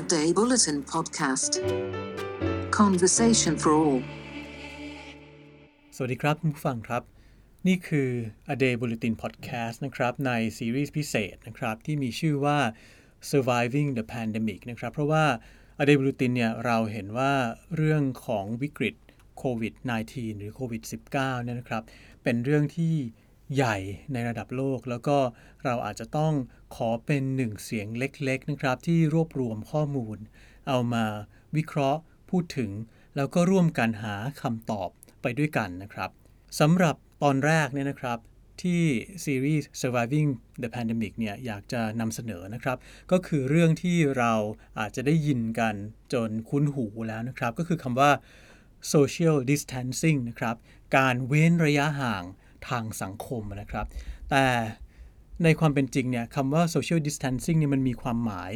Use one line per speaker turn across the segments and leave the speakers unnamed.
A Day Bulletin Podcast Conversation for All
สวัสดีครับคุณผู้ฟังครับ นี่คือ A Day Bulletin Podcast นะครับ ในซีรีส์พิเศษนะครับ ที่มีชื่อว่า Surviving the Pandemic นะครับ เพราะว่า A Day Bulletin เนี่ย เราเห็นว่าเรื่องของวิกฤตโควิด -19 หรือโควิด -19 เนี่ยนะครับ เป็นเรื่องที่ ใหญ่ในระดับโลก แล้วก็เราอาจจะต้องขอเป็นหนึ่งเสียงเล็ก ๆนะครับ ที่รวบรวมข้อมูล เอามาวิเคราะห์พูดถึง แล้วก็ร่วมกันหาคำตอบไปด้วยกันนะครับสำหรับตอนแรกเนี่ยนะครับที่ซีรีส์ Surviving the Pandemic เนี่ยอยากจะนำเสนอนะครับ ก็คือเรื่องที่เราอาจจะได้ยินกันจนคุ้นหูแล้วนะครับ ก็คือคำว่า social distancing นะครับ การเว้นระยะห่าง ทางสังคมนะครับ แต่ในความเป็นจริงเนี่ยคำว่า social distancing เนี่ยมันมีความหมาย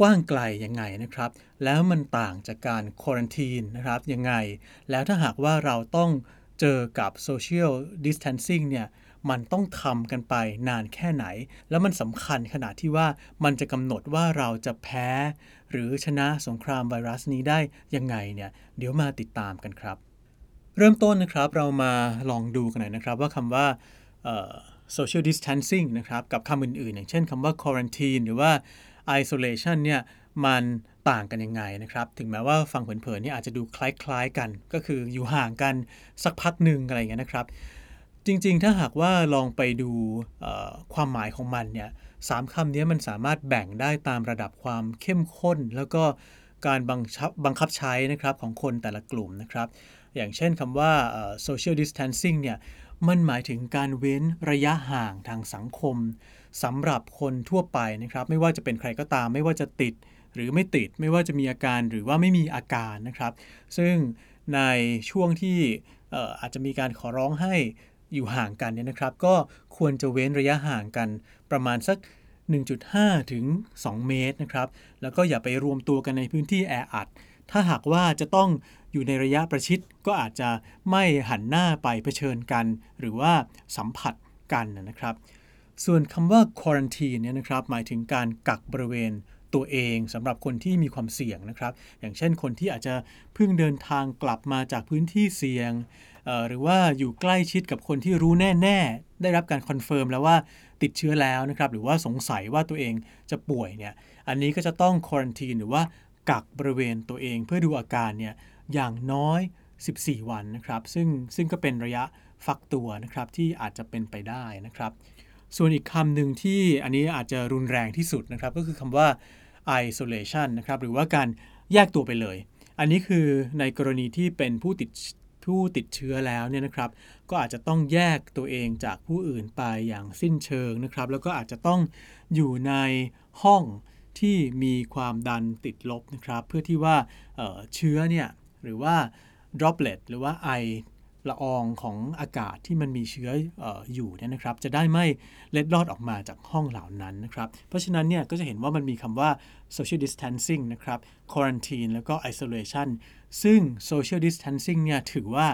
กว้างไกลยังไงนะครับ แล้วมันต่างจากการควอนตีนนะครับยังไง แล้วถ้าหากว่าเราต้องเจอกับ social distancing เนี่ยมันต้องทำกันไปนานแค่ไหน แล้วมันสำคัญขนาดที่ว่ามันจะกำหนดว่าเราจะแพ้ หรือชนะสงครามไวรัสนี้ได้ยังไงเนี่ยเดี๋ยวมาติดตามกันครับ เริ่มต้นนะครับเรามาลองดูกันหน่อยนะครับว่าคำว่า social distancing นะครับกับคำอื่นๆ อย่างเช่นคำว่า quarantine หรือว่า isolation เนี่ยมันต่างกันยังไงนะครับ ถึงแม้ว่าฟังเผินๆนี่อาจจะดูคล้ายๆกัน ก็คืออยู่ห่างกันสักพักหนึ่งอะไรอย่างเงี้ยนะครับ จริงๆ ถ้าหากว่าลองไปดูความหมายของมันเนี่ยสามคำนี้มันสามารถแบ่งได้ตามระดับความเข้มข้น แล้วก็การบังคับบังคับใช้นะครับของคนแต่ละกลุ่มนะครับ อย่างเช่นคำว่า social distancing เนี่ยมันหมายถึงการเว้นระยะห่างทางสังคมสำหรับคนทั่วไปนะครับ ไม่ว่าจะเป็นใครก็ตาม ไม่ว่าจะติดหรือไม่ติด ไม่ว่าจะมีอาการหรือว่าไม่มีอาการนะครับ ซึ่งในช่วงที่อาจจะมีการขอร้องให้อยู่ห่างกันเนี่ยนะครับ ก็ควรจะเว้นระยะห่างกันประมาณสัก 1.5 ถึง 2 เมตรนะครับ แล้วก็อย่าไปรวมตัวกันในพื้นที่แออัด ถ้าหากว่าจะต้องอยู่ในระยะประชิดก็อาจจะไม่หันหน้าไปเผชิญกัน หรือว่าสัมผัสกันนะครับ ส่วนคำว่า quarantine เนี่ยนะครับหมายถึงการกักบริเวณตัวเองสำหรับคนที่มีความเสี่ยงนะครับ อย่างเช่นคนที่อาจจะเพิ่งเดินทางกลับมาจากพื้นที่เสี่ยง หรือว่าอยู่ใกล้ชิดกับคนที่รู้แน่ๆ ได้รับการ confirm แล้วว่าติดเชื้อแล้วนะครับ หรือว่าสงสัยว่าตัวเองจะป่วยเนี่ย อันนี้ก็จะต้อง quarantine หรือว่า กักบริเวณตัวเองเพื่อดูอาการเนี่ยอย่างน้อย 14 วันนะครับ ซึ่งซึ่งก็เป็นระยะฟักตัวนะครับที่อาจจะเป็นไปได้นะครับ ส่วนอีกคำหนึ่งที่อันนี้อาจจะรุนแรงที่สุดนะครับ ก็คือคำว่า isolation นะครับหรือว่าการแยกตัวไปเลย อันนี้คือในกรณีที่เป็นผู้ติดผู้ติดเชื้อแล้วเนี่ยนะครับ ก็อาจจะต้องแยกตัวเองจากผู้อื่นไปอย่างสิ้นเชิงนะครับ แล้วก็อาจจะต้องอยู่ในห้อง ที่มีความดันติดลบนะครับ เพื่อที่ว่าเเชื้อเนี่ยหรือว่า droplet หรือว่าไอละอองของอากาศที่มันมีเชื้อออยู่เนี่ยนะครับ จะได้ไม่เล็ดลอดออกมาจากห้องเหล่านั้นนะครับ เพราะฉะนั้นเนี่ยก็จะเห็นว่ามันมีคำว่า social distancing นะครับ quarantine แล้วก็ isolation ซึ่ง social distancing เนี่ยถือว่า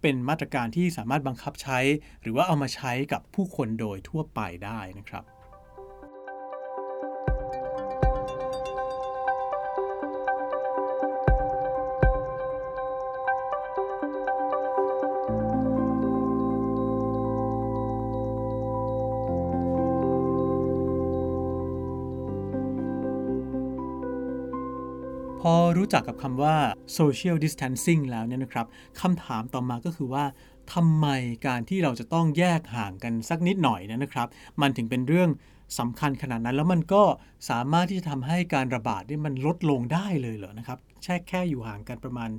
เป็นมาตรการที่สามารถบังคับใช้ หรือว่าเอามาใช้กับผู้คนโดยทั่วไปได้นะครับ พอรู้จักกับคำว่า social distancing แล้วเนี่ยนะครับคำถามต่อมาก็คือว่าทำไมการที่เราจะต้องแยกห่างกันสักนิดหน่อยนะครับ มันถึงเป็นเรื่องสำคัญขนาดนั้น แล้วมันก็สามารถที่จะทำให้การระบาดนี่มันลดลงได้เลยเหรอนะครับแค่แค่อยู่ห่างกันประมาณ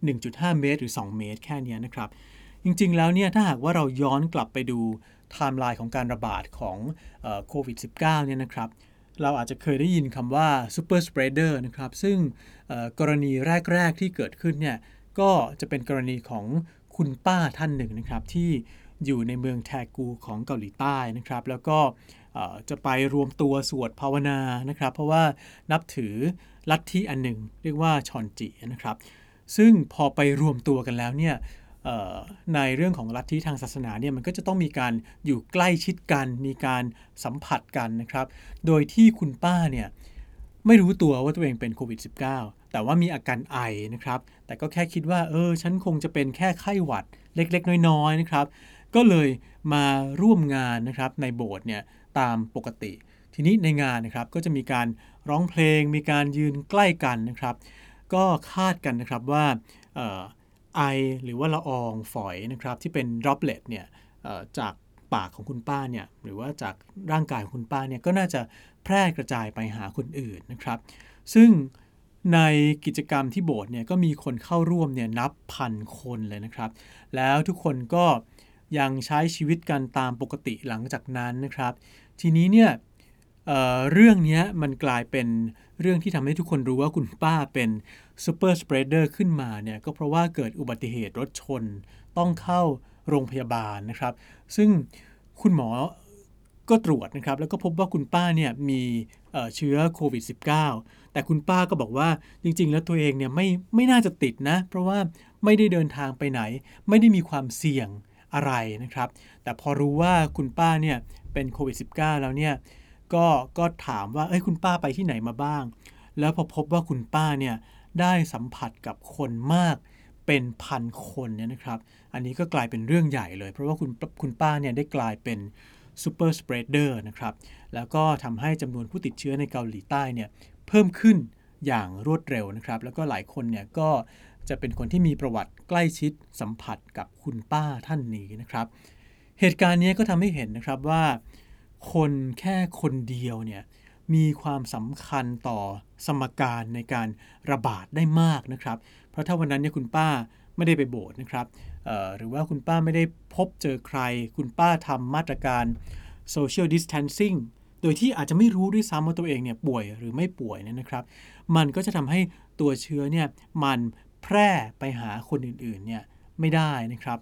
1.5 เมตร หรือ 2 เมตร แค่นี้นะครับ จริงๆแล้วเนี่ยถ้าหากว่าเราย้อนกลับไปดูไทม์ไลน์ของการระบาดของโควิด -19 เนี่ยนะครับ เราอาจจะเคยได้ยินคำว่า super spreader นะครับ ซึ่งกรณีแรก ๆ ที่เกิดขึ้นเนี่ย ก็จะเป็นกรณีของคุณป้าท่านหนึ่งนะครับ ที่อยู่ในเมืองแทกูของเกาหลีใต้นะครับ แล้วก็จะไปรวมตัวสวดภาวนานะครับ เพราะว่านับถือลัทธิอันหนึ่ง เรียกว่าชอนจินะครับ ซึ่งพอไปรวมตัวกันแล้วเนี่ย ในเรื่องของลัทธิทางศาสนาเนี่ยมันก็จะต้องมีการอยู่ใกล้ชิดกัน มีการสัมผัสกันนะครับ โดยที่คุณป้าเนี่ยไม่รู้ตัวว่าตัวเองเป็นโควิด -19 แต่ว่ามีอาการไอนะครับ แต่ก็แค่คิดว่าเออฉันคงจะเป็นแค่ไข้หวัดเล็กๆ น้อยๆนะครับ ก็เลยมาร่วมงานนะครับในโบสถ์เนี่ยตามปกติ ทีนี้ในงานนะครับก็จะมีการร้องเพลง มีการยืนใกล้กันนะครับ ก็คาดกันนะครับว่า ไอหรือว่าละอองฝอยนะครับที่เป็น droplet เนี่ยจากปากของคุณป้าเนี่ยหรือว่าจากร่างกายของคุณป้าเนี่ยก็น่าจะแพร่กระจายไปหาคนอื่นนะครับ ซึ่งในกิจกรรมที่โบสถ์เนี่ยก็มีคนเข้าร่วมเนี่ยนับพันคนเลยนะครับ แล้วทุกคนก็ยังใช้ชีวิตกันตามปกติหลังจากนั้นนะครับ ทีนี้เนี่ย เเรื่องนี้มันกลายเป็นเรื่องที่ทำให้ทุกคนรู้ว่าคุณป้าเป็นซูเปอร์สเปรดเดอร์ขึ้นมาเนี่ยก็เพราะว่าเกิดอุบัติเหตุรถชน ต้องเข้าโรงพยาบาลนะครับ ซึ่งคุณหมอก็ตรวจนะครับ แล้วก็พบว่าคุณป้าเนี่ยมีเชื้อโควิด -19 แต่คุณป้าก็บอกว่าจริง ๆ แล้วตัวเองเนี่ยไม่ไม่น่าจะติดนะ เพราะว่าไม่ได้เดินทางไปไหน ไม่ได้มีความเสี่ยงอะไรนะครับ แต่พอรู้ว่าคุณป้าเนี่ยเป็นโควิด -19 แล้วเนี่ย ก็ก็ถามว่าเอ้ยคุณป้าไปที่ไหนมาบ้าง แล้วพอพบว่าคุณป้าเนี่ยได้สัมผัสกับคนมากเป็นพันคนเนี่ยนะครับ อันนี้ก็กลายเป็นเรื่องใหญ่เลย เพราะว่าคุณคุณป้าเนี่ยได้กลายเป็น super spreader นะครับ แล้วก็ทำให้จำนวนผู้ติดเชื้อในเกาหลีใต้เนี่ยเพิ่มขึ้นอย่างรวดเร็วนะครับ แล้วก็หลายคนเนี่ยก็จะเป็นคนที่มีประวัติใกล้ชิดสัมผัสกับคุณป้าท่านนี้นะครับ เหตุการณ์นี้ก็ทำให้เห็นนะครับว่า คนแค่คนเดียวเนี่ยมีความสำคัญต่อสมการในการระบาดได้มากนะครับ เพราะถ้าวันนั้นเนี่ยคุณป้าไม่ได้ไปโบสถ์นะครับหรือว่าคุณป้าไม่ได้พบเจอใคร คุณป้าทำมาตรการ social distancing โดยที่อาจจะไม่รู้ด้วยซ้ำว่าตัวเองเนี่ยป่วยหรือไม่ป่วยเนี่ยนะครับ มันก็จะทำให้ตัวเชื้อเนี่ยมันแพร่ไปหาคนอื่นๆเนี่ยไม่ได้นะครับ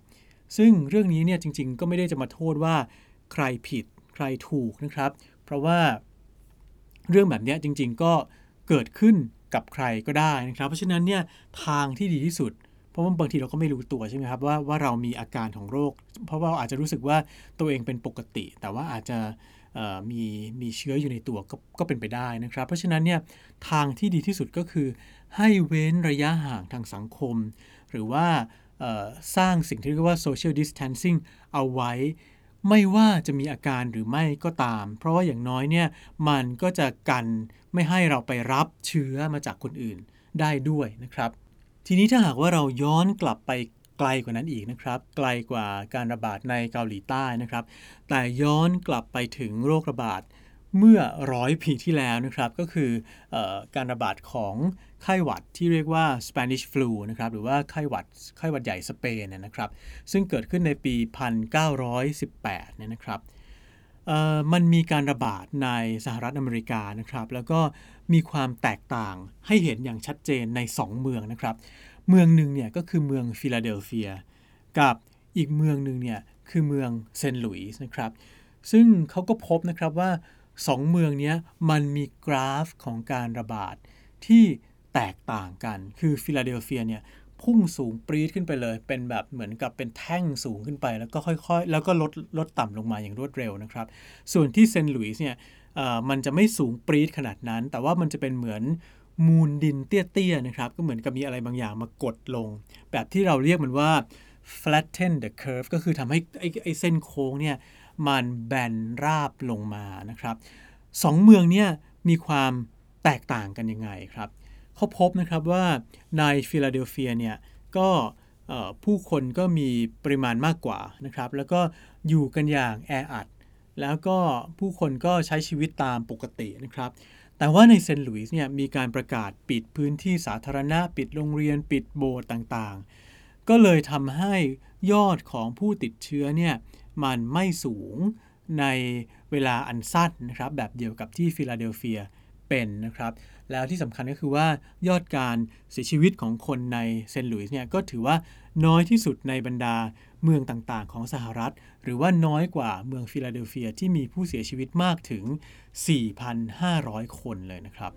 ซึ่งเรื่องนี้เนี่ยจริงๆ ก็ไม่ได้จะมาโทษว่าใครผิด ใครถูกนะครับ เพราะว่าเรื่องแบบนี้จริง ๆ ก็เกิดขึ้นกับใครก็ได้นะครับ เพราะฉะนั้นเนี่ยทางที่ดีที่สุด เพราะว่าบางทีเราก็ไม่รู้ตัวใช่ไหมครับว่าว่าเรามีอาการของโรค เพราะว่าอาจจะรู้สึกว่าตัวเองเป็นปกติ แต่ว่าอาจจะมีมีเชื้ออยู่ในตัวก็ก็เป็นไปได้นะครับ เพราะฉะนั้นเนี่ยทางที่ดีที่สุดก็คือ ให้เว้นระยะห่างทางสังคม หรือว่าสร้างสิ่งที่เรียกว่า social distancing เอาไว้ ไม่ว่าจะมีอาการหรือไม่ก็ตาม เพราะว่าอย่างน้อยเนี่ยมันก็จะกันไม่ให้เราไปรับเชื้อมาจากคนอื่นได้ด้วยนะครับ ทีนี้ถ้าหากว่าเราย้อนกลับไปไกลกว่านั้นอีกนะครับ ไกลกว่าการระบาดในเกาหลีใต้นะครับ แต่ย้อนกลับไปถึงโรคระบาด เมื่อร้อยปีที่แล้วนะครับก็คืออการระบาดของไข้หวัดที่เรียกว่า Spanish flu นะครับหรือว่าไข้หวัดไข้หวัดใหญ่สเปนนะครับ ซึ่งเกิดขึ้นในปี 1918เนี่ยนะครับมันมีการระบาดในสหรัฐอเมริกานะครับ แล้วก็มีความแตกต่างให้เห็นอย่างชัดเจนใน 2 เมืองนะครับ เมืองหนึ่งเนี่ยก็คือเมืองฟิลาเดลเฟีย กับอีกเมืองหนึ่งเนี่ยคือเมืองเซนต์หลุยส์นะครับ ซึ่งเขาก็พบนะครับว่า 2เมืองนี้มันมีกราฟของการระบาดที่แตกต่างกัน คือฟิลาเดลเฟียเนี่ยพุ่งสูงปรี๊ดขึ้นไปเลย เป็นแบบเหมือนกับเป็นแท่งสูงขึ้นไป แล้วก็ค่อยๆ แล้วก็ลดลดต่ำลงมาอย่างรวดเร็วนะครับ ส่วนที่เซนต์หลุยส์เนี่ยมันจะไม่สูงปรี๊ดขนาดนั้น แต่ว่ามันจะเป็นเหมือนมูลดินเตี้ยๆนะครับ ก็เหมือนกับมีอะไรบางอย่างมากดลง แบบที่เราเรียกมันว่า flatten the curve ก็คือทำให้ไอ้ไอ้เส้นโค้งเนี่ย มันแบนราบลงมานะครับสองเมืองเนี่ยมีความแตกต่างกันยังไงครับเขาพบนะครับว่าในฟิลาเดลเฟียเนี่ยก็ผู้คนก็มีปริมาณมากกว่านะครับ แล้วก็อยู่กันอย่างแออัด แล้วก็ผู้คนก็ใช้ชีวิตตามปกตินะครับ แต่ว่าในเซนต์หลุยส์เนี่ยมีการประกาศปิดพื้นที่สาธารณะ ปิดโรงเรียน ปิดโบสถ์ต่างๆ ก็เลยทำให้ยอดของผู้ติดเชื้อเนี่ย มันไม่สูงในเวลาอันสั้นนะครับแบบเดียวกับที่ฟิลาเดลเฟียเป็นนะครับ แล้วที่สำคัญก็คือว่ายอดการเสียชีวิตของคนในเซนต์หลุยส์เนี่ยก็ถือว่าน้อยที่สุดในบรรดาเมืองต่างๆ ของสหรัฐ หรือว่าน้อยกว่าเมืองฟิลาเดลเฟียที่มีผู้เสียชีวิตมากถึง 4,500 คนเลยนะครับ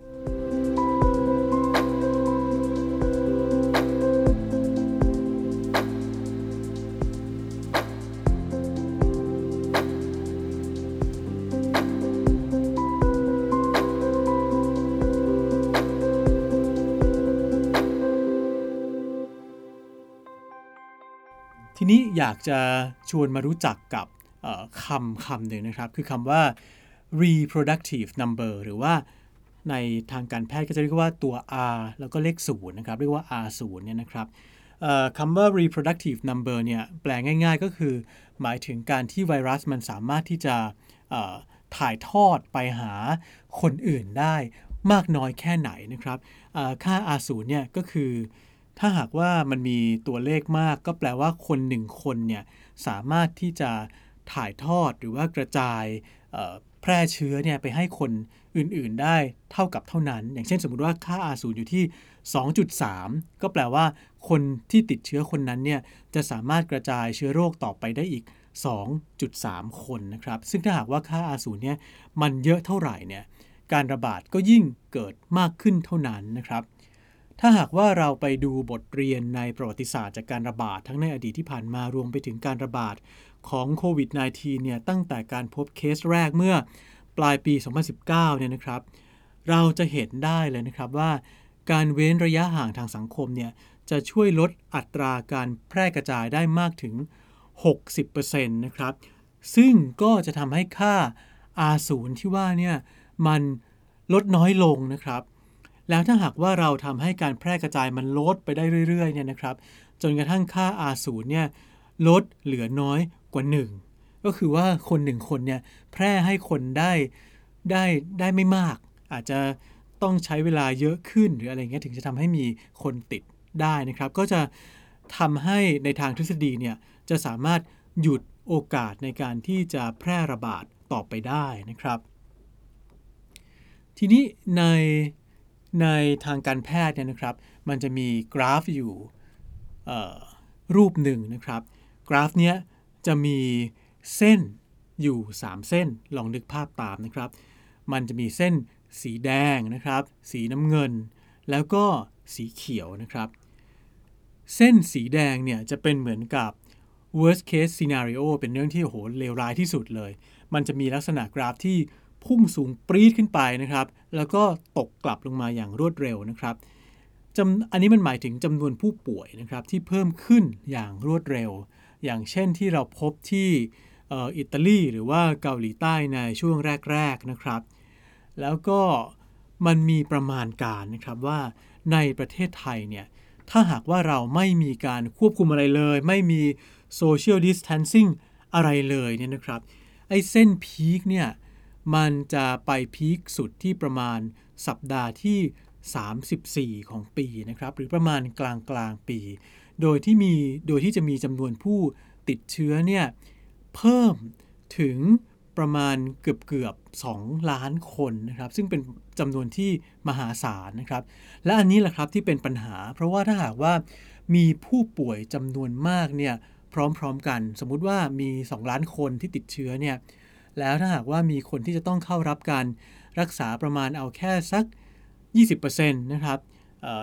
อยากจะชวนมารู้จักกับคำคำหนึ่งนะครับ คือคำว่า reproductive number หรือว่าในทางการแพทย์ก็จะเรียกว่าตัว R แล้วก็เลข0นะครับ เรียกว่า R0 เนี่ยนะครับคำว่า reproductive number เนี่ยแปลง่ายๆก็คือ หมายถึงการที่ไวรัสมันสามารถที่จะถ่ายทอดไปหาคนอื่นได้มากน้อยแค่ไหนนะครับค่า R0 เนี่ยก็คือ ถ้าหากว่ามันมีตัวเลขมาก ก็แปลว่าคนหนึ่งคนเนี่ยสามารถที่จะถ่ายทอดหรือว่ากระจายแพร่เชื้อเนี่ยไปให้คนอื่นๆได้เท่ากับเท่านั้น อย่างเช่นสมมุติว่าค่า R0 อยู่ที่ 2.3 ก็แปลว่าคนที่ติดเชื้อคนนั้นเนี่ยจะสามารถกระจายเชื้อโรคต่อไปได้อีก 2.3 คนนะครับ ซึ่งถ้าหากว่าค่า R0 เนี่ยมันเยอะเท่าไหร่เนี่ยการระบาดก็ยิ่งเกิดมากขึ้นเท่านั้นนะครับ ถ้าหากว่าเราไปดูบทเรียนในประวัติศาสตร์จากการระบาดทั้งในอดีตที่ผ่านมารวมไปถึงการระบาดของโควิด -19 เนี่ยตั้งแต่การพบเคสแรกเมื่อปลายปี 2019 เนี่ยนะครับ เราจะเห็นได้เลยนะครับว่า การเว้นระยะห่างทางสังคมเนี่ยจะช่วยลดอัตราการแพร่กระจายได้มากถึง 60%นะครับ ซึ่งก็จะทำให้ค่า R0 ที่ว่าเนี่ยมันลดน้อยลงนะครับ แล้วถ้าหากว่าเราทำให้การแพร่กระจายมันลดไปได้เรื่อยๆเนี่ยนะครับ จนกระทั่งค่า R0 เนี่ยลดเหลือน้อยกว่า 1 ก็คือว่าคนหนึ่งคนเนี่ยแพร่ให้คนได้ได้ได้ไม่มาก อาจจะต้องใช้เวลาเยอะขึ้นหรืออะไรเงี้ยถึงจะทำให้มีคนติดได้นะครับ ก็จะทำให้ในทางทฤษฎีเนี่ยจะสามารถหยุดโอกาสในการที่จะแพร่ระบาดต่อไปได้นะครับ ทีนี้ใน ในทางการแพทย์เนี่ยนะครับ มันจะมีกราฟอยู่รูปหนึ่งนะครับ กราฟเนี้ยจะมีเส้นอยู่ 3 เส้นลองนึกภาพตามนะครับ มันจะมีเส้นสีแดงนะครับ สีน้ำเงิน แล้วก็สีเขียวนะครับ เส้นสีแดงเนี่ยจะเป็นเหมือนกับ worst case scenario เป็นเรื่องที่โหเลวร้ายที่สุดเลย มันจะมีลักษณะกราฟที่ พุ่งสูงปรี๊ดขึ้นไปนะครับ แล้วก็ตกกลับลงมาอย่างรวดเร็วนะครับจำอันนี้มันหมายถึงจำนวนผู้ป่วยนะครับที่เพิ่มขึ้นอย่างรวดเร็ว อย่างเช่นที่เราพบที่อิตาลีหรือว่าเกาหลีใต้ในช่วงแรก ๆนะครับ แล้วก็มันมีประมาณการนะครับว่าในประเทศไทยเนี่ยถ้าหากว่าเราไม่มีการควบคุมอะไรเลย ไม่มีโซเชียลดิสทันซิ่งอะไรเลยเนี่ยนะครับไอ้เส้นพีคเนี่ย มันจะไปพีคสุดที่ประมาณสัปดาห์ที่ 34 ของปีนะครับ หรือประมาณกลางกลางปี โดยที่มีโดยที่จะมีจำนวนผู้ติดเชื้อเนี่ยเพิ่มถึงประมาณเกือบเกือบ2ล้านคนนะครับ ซึ่งเป็นจำนวนที่มหาศาลนะครับ และอันนี้แหละครับที่เป็นปัญหา เพราะว่าถ้าหากว่ามีผู้ป่วยจำนวนมากเนี่ยพร้อมๆกัน สมมุติว่ามี 2 ล้านคนที่ติดเชื้อเนี่ย แล้วถ้าหากว่ามีคนที่จะต้องเข้ารับการรักษาประมาณเอาแค่สัก 20%นะครับ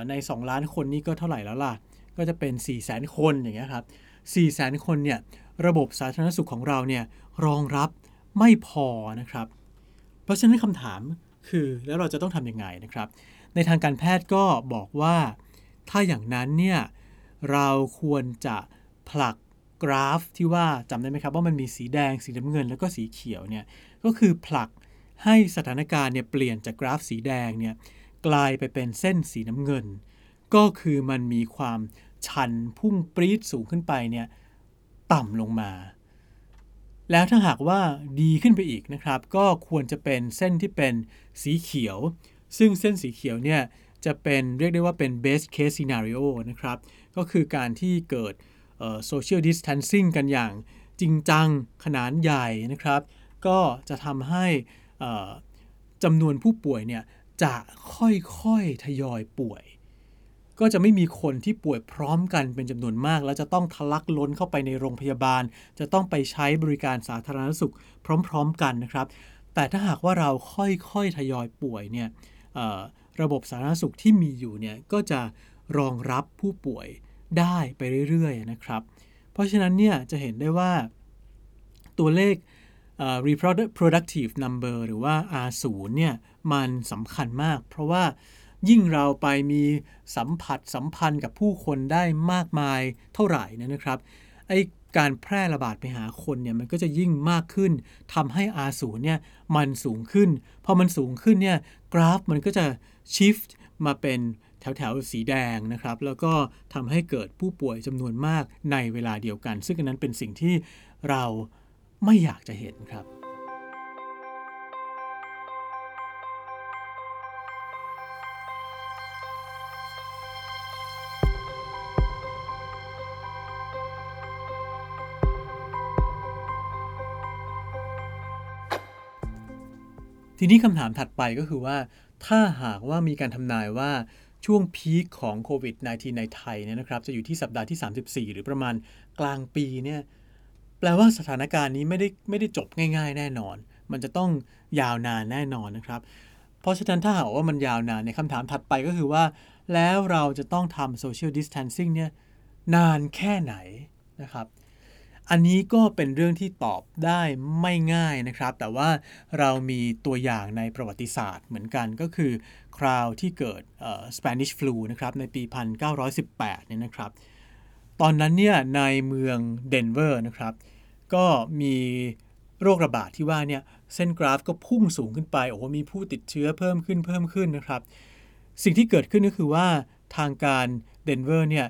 ใน 2 ล้านคนนี้ก็เท่าไหร่แล้วล่ะ ก็จะเป็น 4 0 0 0 0 0 คนอย่างเงี้ยครับ4 0 0 0 0 0 คนเนี่ยระบบสาธารณสุขของเราเนี่ยรองรับไม่พอนะครับ เพราะฉะนั้นคำถามคือแล้วเราจะต้องทำยังไงนะครับ ในทางการแพทย์ก็บอกว่าถ้าอย่างนั้นเนี่ยเราควรจะผลัก กราฟที่ว่าจำได้ไหมครับว่ามันมีสีแดง สีน้ำเงิน แล้วก็สีเขียวเนี่ยก็คือผลักให้สถานการณ์เนี่ยเปลี่ยนจากกราฟสีแดงเนี่ยกลายไปเป็นเส้นสีน้ำเงิน ก็คือมันมีความชันพุ่งปรี๊ดสูงขึ้นไปเนี่ยต่ำลงมา แล้วถ้าหากว่าดีขึ้นไปอีกนะครับ ก็ควรจะเป็นเส้นที่เป็นสีเขียว ซึ่งเส้นสีเขียวเนี่ยจะเป็นเรียกได้ว่าเป็น best case scenario นะครับ ก็คือการที่เกิด social distancing กันอย่างจริงจังขนาดใหญ่นะครับ ก็จะทำให้จำนวนผู้ป่วยเนี่ยจะค่อยๆทยอยป่วย ก็จะไม่มีคนที่ป่วยพร้อมกันเป็นจำนวนมาก แล้วจะต้องทะลักล้นเข้าไปในโรงพยาบาล จะต้องไปใช้บริการสาธารณสุขพร้อม ๆ กันนะครับ แต่ถ้าหากว่าเราค่อยๆทยอยป่วยเนี่ยระบบสาธารณสุขที่มีอยู่เนี่ยก็จะรองรับผู้ป่วย ได้ไปเรื่อยๆนะครับ เพราะฉะนั้นเนี่ยจะเห็นได้ว่าตัวเลข reproductive number หรือว่า R0 เนี่ยมันสำคัญมาก เพราะว่ายิ่งเราไปมีสัมผัสสัมพันธ์กับผู้คนได้มากมายเท่าไหร่นะครับไอการแพร่ระบาดไปหาคนเนี่ยมันก็จะยิ่งมากขึ้นทำให้ R0 เนี่ยมันสูงขึ้น พอมันสูงขึ้นเนี่ยกราฟมันก็จะ shift มาเป็น แถวแถวสีแดงนะครับ แล้วก็ทำให้เกิดผู้ป่วยจำนวนมากในเวลาเดียวกัน ซึ่งอันนั้นเป็นสิ่งที่เราไม่อยากจะเห็นครับทีนี้คำถามถัดไปก็คือว่า ถ้าหากว่ามีการทำนายว่า ช่วงพีคของโควิด -19 ในไทยเนี่ยนะครับจะอยู่ที่สัปดาห์ที่ 34 หรือประมาณกลางปีเนี่ยแปลว่าสถานการณ์นี้ไม่ได้ไม่ได้จบง่าย ๆ แน่นอน มันจะต้องยาวนานแน่นอนนะครับ เพราะฉะนั้นถ้าหากว่ามันยาวนานในคำถามถัดไปก็คือว่า แล้วเราจะต้องทำ social distancing เนี่ยนานแค่ไหนนะครับ อันนี้ก็เป็นเรื่องที่ตอบได้ไม่ง่ายนะครับ แต่ว่าเรามีตัวอย่างในประวัติศาสตร์เหมือนกันก็คือ คราวที่เกิด Spanish flu นะครับในปี 1918 เนี่ยนะครับ ตอนนั้นเนี่ยในเมืองเดนเวอร์นะครับ ก็มีโรคระบาดที่ว่าเนี่ยเส้นกราฟก็พุ่งสูงขึ้นไป โอ้โห มีผู้ติดเชื้อเพิ่มขึ้นเพิ่มขึ้นนะครับ สิ่งที่เกิดขึ้นก็คือว่าทางการเดนเวอร์เนี่ย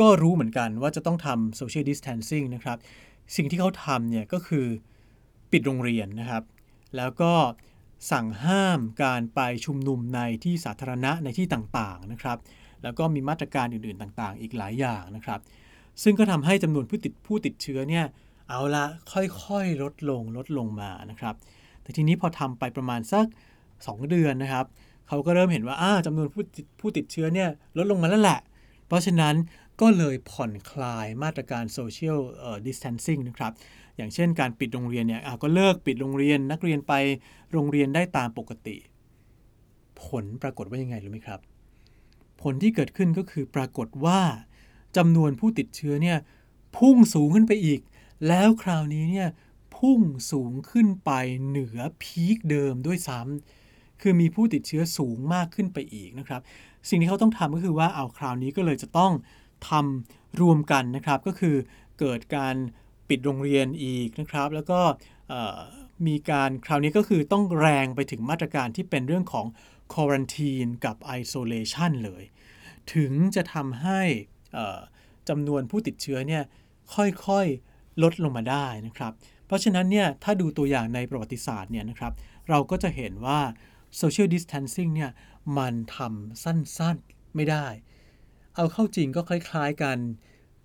ก็รู้เหมือนกันว่าจะต้องทำ social distancing นะครับ สิ่งที่เขาทำเนี่ยก็คือปิดโรงเรียนนะครับ แล้วก็ สั่งห้ามการไปชุมนุมในที่สาธารณะในที่ต่างๆนะครับ แล้วก็มีมาตรการอื่นๆต่างๆ อีกหลายอย่างนะครับ ซึ่งก็ทำให้จำนวนผู้ติดผู้ติดเชื้อเนี่ยเอาละค่อยๆลดลงลดลงมานะครับ แต่ทีนี้พอทำไปประมาณสัก 2 เดือนนะครับ เขาก็เริ่มเห็นว่าอ้าจำนวนผู้ติดผู้ติดเชื้อเนี่ยลดลงมาแล้วแหละ เพราะฉะนั้นก็เลยผ่อนคลายมาตรการ social distancing นะครับ อย่างเช่นการปิดโรงเรียนเนี่ยก็เลิกปิดโรงเรียนนักเรียนไปโรงเรียนได้ตามปกติ ผลปรากฏว่ายังไงรู้ไหมครับ ผลที่เกิดขึ้นก็คือปรากฏว่าจำนวนผู้ติดเชื้อเนี่ยพุ่งสูงขึ้นไปอีก แล้วคราวนี้เนี่ยพุ่งสูงขึ้นไปเหนือพีคเดิมด้วยซ้ำคือมีผู้ติดเชื้อสูงมากขึ้นไปอีกนะครับ สิ่งที่เขาต้องทำก็คือว่าเอาคราวนี้ก็เลยจะต้องทำรวมกันนะครับ ก็คือเกิดการปิดโรงเรียนอีกนะครับ แล้วก็มีการคราวนี้ก็คือต้องแรงไปถึงมาตรการที่เป็นเรื่องของ quarantine กับ isolation เลย ถึงจะทำให้จำนวนผู้ติดเชื้อเนี่ยค่อยๆลดลงมาได้นะครับ เพราะฉะนั้นเนี่ยถ้าดูตัวอย่างในประวัติศาสตร์เนี่ยนะครับ เราก็จะเห็นว่า social distancing เนี่ยมันทำสั้นๆไม่ได้ เอาเข้าจริงก็คล้ายๆกัน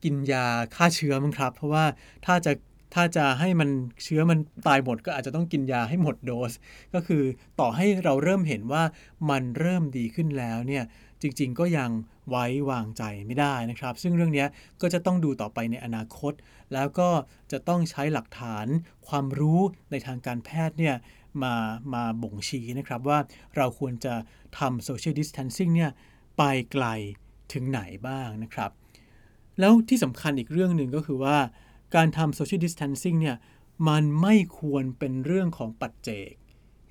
กินยาฆ่าเชื้อมั้งครับ เพราะว่าถ้าจะถ้าจะให้มันเชื้อมันตายหมดก็อาจจะต้องกินยาให้หมดโดส ก็คือต่อให้เราเริ่มเห็นว่ามันเริ่มดีขึ้นแล้วเนี่ยจริงๆก็ยังไว้วางใจไม่ได้นะครับ ซึ่งเรื่องนี้ก็จะต้องดูต่อไปในอนาคต แล้วก็จะต้องใช้หลักฐานความรู้ในทางการแพทย์เนี่ย มามาบ่งชี้นะครับว่าเราควรจะทำ social distancing เนี่ยไปไกลถึงไหนบ้างนะครับ แล้วที่สำคัญอีกเรื่องหนึ่งก็คือว่า การทำ social distancing เนี่ยมันไม่ควรเป็นเรื่องของปัจเจก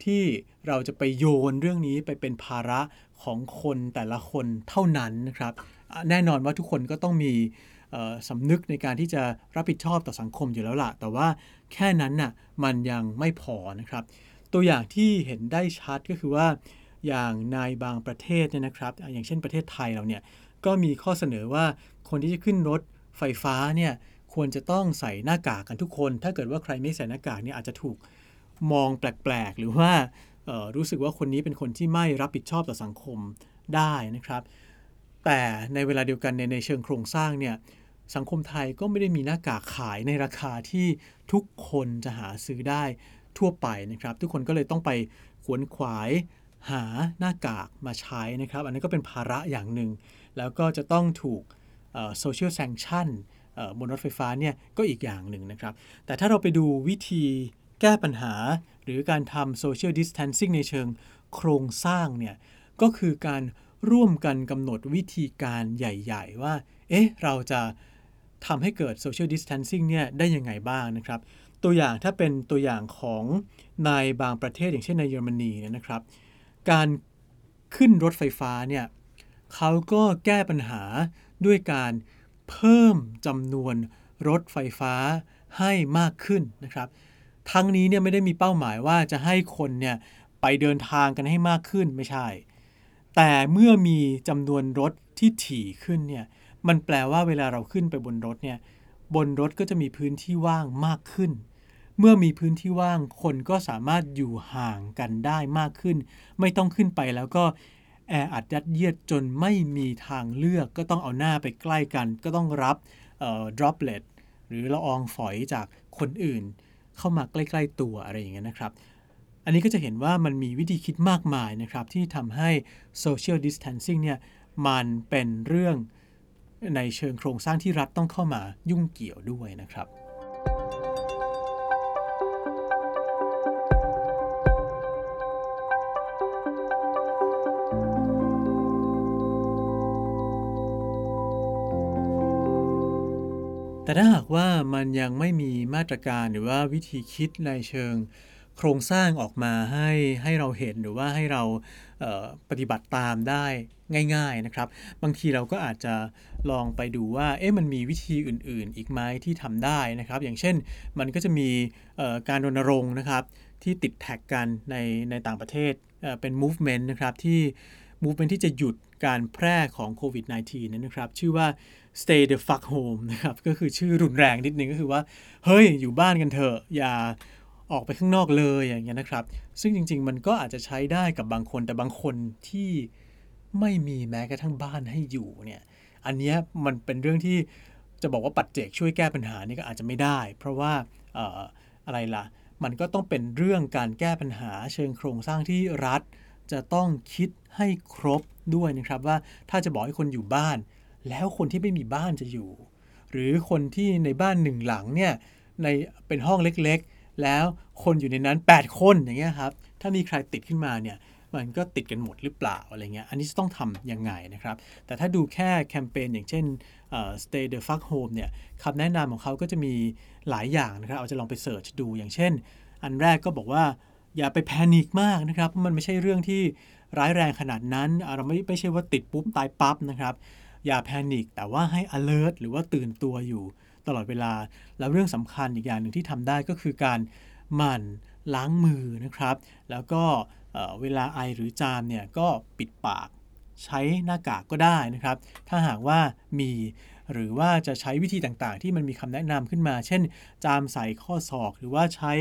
ที่เราจะไปโยนเรื่องนี้ไปเป็นภาระของคนแต่ละคนเท่านั้นนะครับ แน่นอนว่าทุกคนก็ต้องมีสำนึกในการที่จะรับผิดชอบต่อสังคมอยู่แล้วล่ะ แต่ว่าแค่นั้นน่ะมันยังไม่พอนะครับ ตัวอย่างที่เห็นได้ชัดก็คือว่า อย่างในบางประเทศเนี่ยนะครับ อย่างเช่นประเทศไทยเราเนี่ยก็มีข้อเสนอว่าคนที่จะขึ้นรถไฟฟ้าเนี่ยควรจะต้องใส่หน้ากากกันทุกคน ถ้าเกิดว่าใครไม่ใส่หน้ากากเนี่ยอาจจะถูกมองแปลกๆ หรือว่ารู้สึกว่าคนนี้เป็นคนที่ไม่รับผิดชอบต่อสังคมได้นะครับ แต่ในเวลาเดียวกันในในเชิงโครงสร้างเนี่ยสังคมไทยก็ไม่ได้มีหน้ากากขายในราคาที่ทุกคนจะหาซื้อได้ ทั่วไปนะครับ ทุกคนก็เลยต้องไปขวนขวายหาหน้ากากมาใช้นะครับ อันนี้ก็เป็นภาระอย่างหนึ่ง แล้วก็จะต้องถูกโซเชียลแซงชั่นบนรถไฟฟ้าเนี่ยก็อีกอย่างหนึ่งนะครับ แต่ถ้าเราไปดูวิธีแก้ปัญหา หรือการทำ social distancing ในเชิงโครงสร้างเนี่ยก็คือการร่วมกันกำหนดวิธีการใหญ่ ๆ ว่า เอ๊ะ เราจะทำให้เกิด social distancing เนี่ยได้ยังไงบ้างนะครับ ตัวอย่างถ้าเป็นตัวอย่างของในบางประเทศอย่างเช่นในเยอรมนีเนี่ยนะครับ การขึ้นรถไฟฟ้าเนี่ยเขาก็แก้ปัญหาด้วยการเพิ่มจำนวนรถไฟฟ้าให้มากขึ้นนะครับ ทั้งนี้เนี่ยไม่ได้มีเป้าหมายว่าจะให้คนเนี่ยไปเดินทางกันให้มากขึ้นไม่ใช่ แต่เมื่อมีจำนวนรถที่ถี่ขึ้นเนี่ยมันแปลว่าเวลาเราขึ้นไปบนรถเนี่ยบนรถก็จะมีพื้นที่ว่างมากขึ้น เมื่อมีพื้นที่ว่างคนก็สามารถอยู่ห่างกันได้มากขึ้น ไม่ต้องขึ้นไปแล้วก็แออัดยัดเยียดจนไม่มีทางเลือกก็ต้องเอาหน้าไปใกล้กัน ก็ต้องรับเอ่อ droplet หรือละอองฝอยจากคนอื่น เข้ามาใกล้ ๆ ตัวอะไรอย่างเงี้ยนะครับ อันนี้ก็จะเห็นว่ามันมีวิธีคิดมากมายนะครับ ที่ทำให้ social distancing เนี่ยมันเป็นเรื่องในเชิงโครงสร้างที่รัฐต้องเข้ามายุ่งเกี่ยวด้วยนะครับ แต่ถ้าหากว่ามันยังไม่มีมาตรการหรือว่าวิธีคิดในเชิงโครงสร้างออกมาให้ให้เราเห็นหรือว่าให้เราเปฏิบัติตามได้ง่ายๆนะครับ บางทีเราก็อาจจะลองไปดูว่าเอ๊ะมันมีวิธีอื่น ๆ อีกไหมที่ทำได้นะครับ อย่างเช่นมันก็จะมีการรณรงค์นะครับ ที่ติดแท็กกันในในต่างประเทศเป็น movement นะครับที่ movement ที่จะหยุดการแพร่ของโควิด -19 นั้นนะครับ ชื่อว่า stay the fuck home นะครับก็คือชื่อรุนแรงนิดนึงก็คือว่า เฮ้ย อยู่บ้านกันเถอะอย่าออกไปข้างนอกเลยอย่างเงี้ยนะครับ ซึ่งจริง ๆ มันก็อาจจะใช้ได้กับบางคนแต่บางคนที่ไม่มีแม้กระทั่งบ้านให้อยู่เนี่ยอันนี้มันเป็นเรื่องที่จะบอกว่าปัจเจกช่วยแก้ปัญหานี่ก็อาจจะไม่ได้ เพราะว่าอออะไรล่ะ มันก็ต้องเป็นเรื่องการแก้ปัญหาเชิงโครงสร้างที่รัฐ จะต้องคิดให้ครบด้วยนะครับว่าถ้าจะบอกให้คนอยู่บ้าน แล้วคนที่ไม่มีบ้านจะอยู่ หรือคนที่ในบ้านหนึ่งหลังเนี่ยในเป็นห้องเล็กๆ แล้วคนอยู่ในนั้น 8 คนอย่างเงี้ยครับถ้ามีใครติดขึ้นมาเนี่ยมันก็ติดกันหมดหรือเปล่าอะไรเงี้ย อันนี้จะต้องทำยังไงนะครับ แต่ถ้าดูแค่แคมเปญอย่างเช่น stay the fuck home เนี่ยคำแนะนำของเขาก็จะมีหลายอย่างนะครับ เอาจะลองไปเสิร์ชดูอย่างเช่น อันแรกก็บอกว่าอย่าไปแพนิคมากนะครับ มันไม่ใช่เรื่องที่ร้ายแรงขนาดนั้น เราไม่ไม่ใช่ว่าติดปุ๊บตายปั๊บนะครับ อย่าแพนิคแต่ว่าให้ alert หรือว่าตื่นตัวอยู่ตลอดเวลา แล้วเรื่องสำคัญอีกอย่างหนึ่งที่ทำได้ก็คือการหมั่นล้างมือนะครับ แล้วก็เวลาไอหรือจามเนี่ยก็ปิดปากใช้หน้ากากก็ได้นะครับ ถ้าหากว่ามีหรือว่าจะใช้วิธีต่างๆ ที่มันมีคำแนะนำขึ้นมา เช่น จามใส่ข้อศอก หรือว่าใช้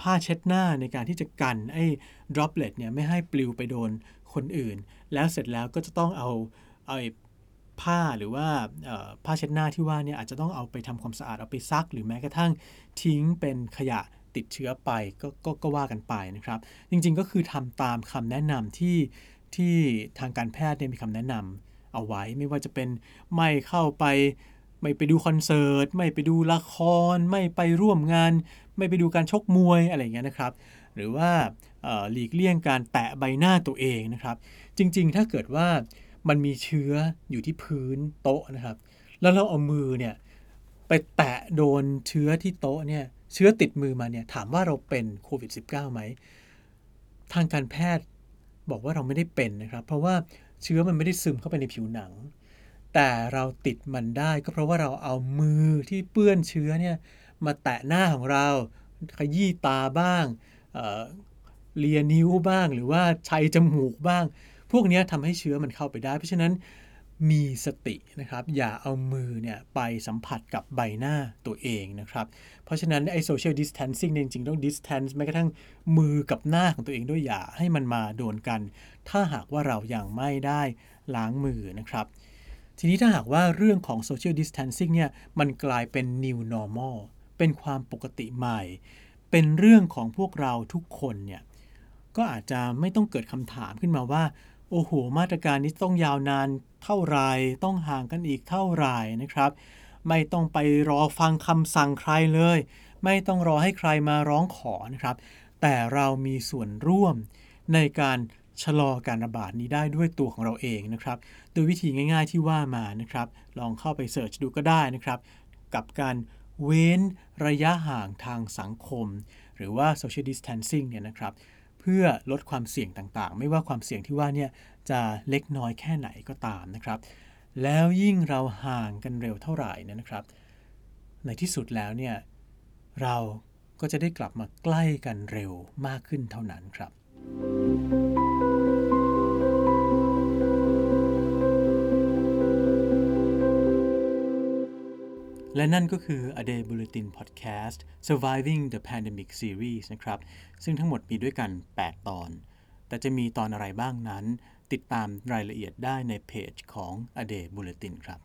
ผ้าเช็ดหน้าในการที่จะกันไอ้ droplet เนี่ยไม่ให้ปลิวไปโดนคนอื่น แล้วเสร็จแล้วก็จะต้องเอาไอ้ ผ้าหรือว่าผ้าเช็ดหน้าที่ว่าเนี่ยอาจจะต้องเอาไปทำความสะอาดเอาไปซัก หรือแม้กระทั่งทิ้งเป็นขยะติดเชื้อไปกกก็ว่ากันไปนะครับ จริงๆก็คือทำตามคำแนะนำที่ที่ทางการแพทย์เนี่ยมีคำแนะนำเอาไว้ไม่ว่าจะเป็นไม่เข้าไป ไม่ไปดูคอนเสิร์ต ไม่ไปดูละคร ไม่ไปร่วมงาน ไม่ไปดูการชกมวยอะไรเงี้ยนะครับ หรือว่าหลีกเลี่ยงการแตะใบหน้าตัวเองนะครับ จริงๆ ถ้าเกิดว่า มันมีเชื้ออยู่ที่พื้นโต๊ะนะครับ แล้วเราเอามือเนี่ยไปแตะโดนเชื้อที่โต๊ะเนี่ยเชื้อติดมือมาเนี่ยถามว่าเราเป็นโควิด -19 ไหม ทางการแพทย์บอกว่าเราไม่ได้เป็นนะครับ เพราะว่าเชื้อมันไม่ได้ซึมเข้าไปในผิวหนัง แต่เราติดมันได้ก็เพราะว่าเราเอามือที่เปื้อนเชื้อเนี่ยมาแตะหน้าของเราขยี้ตาบ้างเเลียนิ้วบ้างหรือว่าใช้จมูกบ้าง พวกนี้ทำให้เชื้อมันเข้าไปได้ เพราะฉะนั้นมีสตินะครับ อย่าเอามือเนี่ยไปสัมผัสกับใบหน้าตัวเองนะครับ เพราะฉะนั้นไอ้ social distancing จริงๆ ต้อง distance แม้กระทั่งมือกับหน้าของตัวเองด้วยอย่าให้มันมาโดนกัน ถ้าหากว่าเรายัางไม่ได้ล้างมือนะครับ ทีนี้ถ้าหากว่าเรื่องของ social distancing เนี่ยมันกลายเป็น new normal เป็นความปกติใหม่ เป็นเรื่องของพวกเราทุกคนเนี่ยก็อาจจะไม่ต้องเกิดคำถามขึ้นมาว่า โอ้โห มาตรการนี้ต้องยาวนานเท่าไรต้องห่างกันอีกเท่าไรนะครับ ไม่ต้องไปรอฟังคำสั่งใครเลย ไม่ต้องรอให้ใครมาร้องขอนะครับ แต่เรามีส่วนร่วมในการชะลอการระบาดนี้ได้ด้วยตัวของเราเองนะครับ โดยวิธีง่าย ๆที่ว่ามานะครับ ลองเข้าไปเสิร์ชดูก็ได้นะครับ กับการเว้นระยะห่างทางสังคม หรือว่า social distancing เนี่ยนะครับ เพื่อลดความเสี่ยงต่างๆ ไม่ว่าความเสี่ยงที่ว่าเนี่ยจะเล็กน้อยแค่ไหนก็ตามนะครับ แล้วยิ่งเราห่างกันเร็วเท่าไหร่นะครับ ในที่สุดแล้วเนี่ยเราก็จะได้กลับมาใกล้กันเร็วมากขึ้นเท่านั้นครับ และนั่นก็คือ A Day Bulletin Podcast Surviving the Pandemic Series นะครับ ซึ่งทั้งหมดมีด้วยกัน 8 ตอน แต่จะมีตอนอะไรบ้างนั้น ติดตามรายละเอียดได้ในเพจของ A Day Bulletin ครับ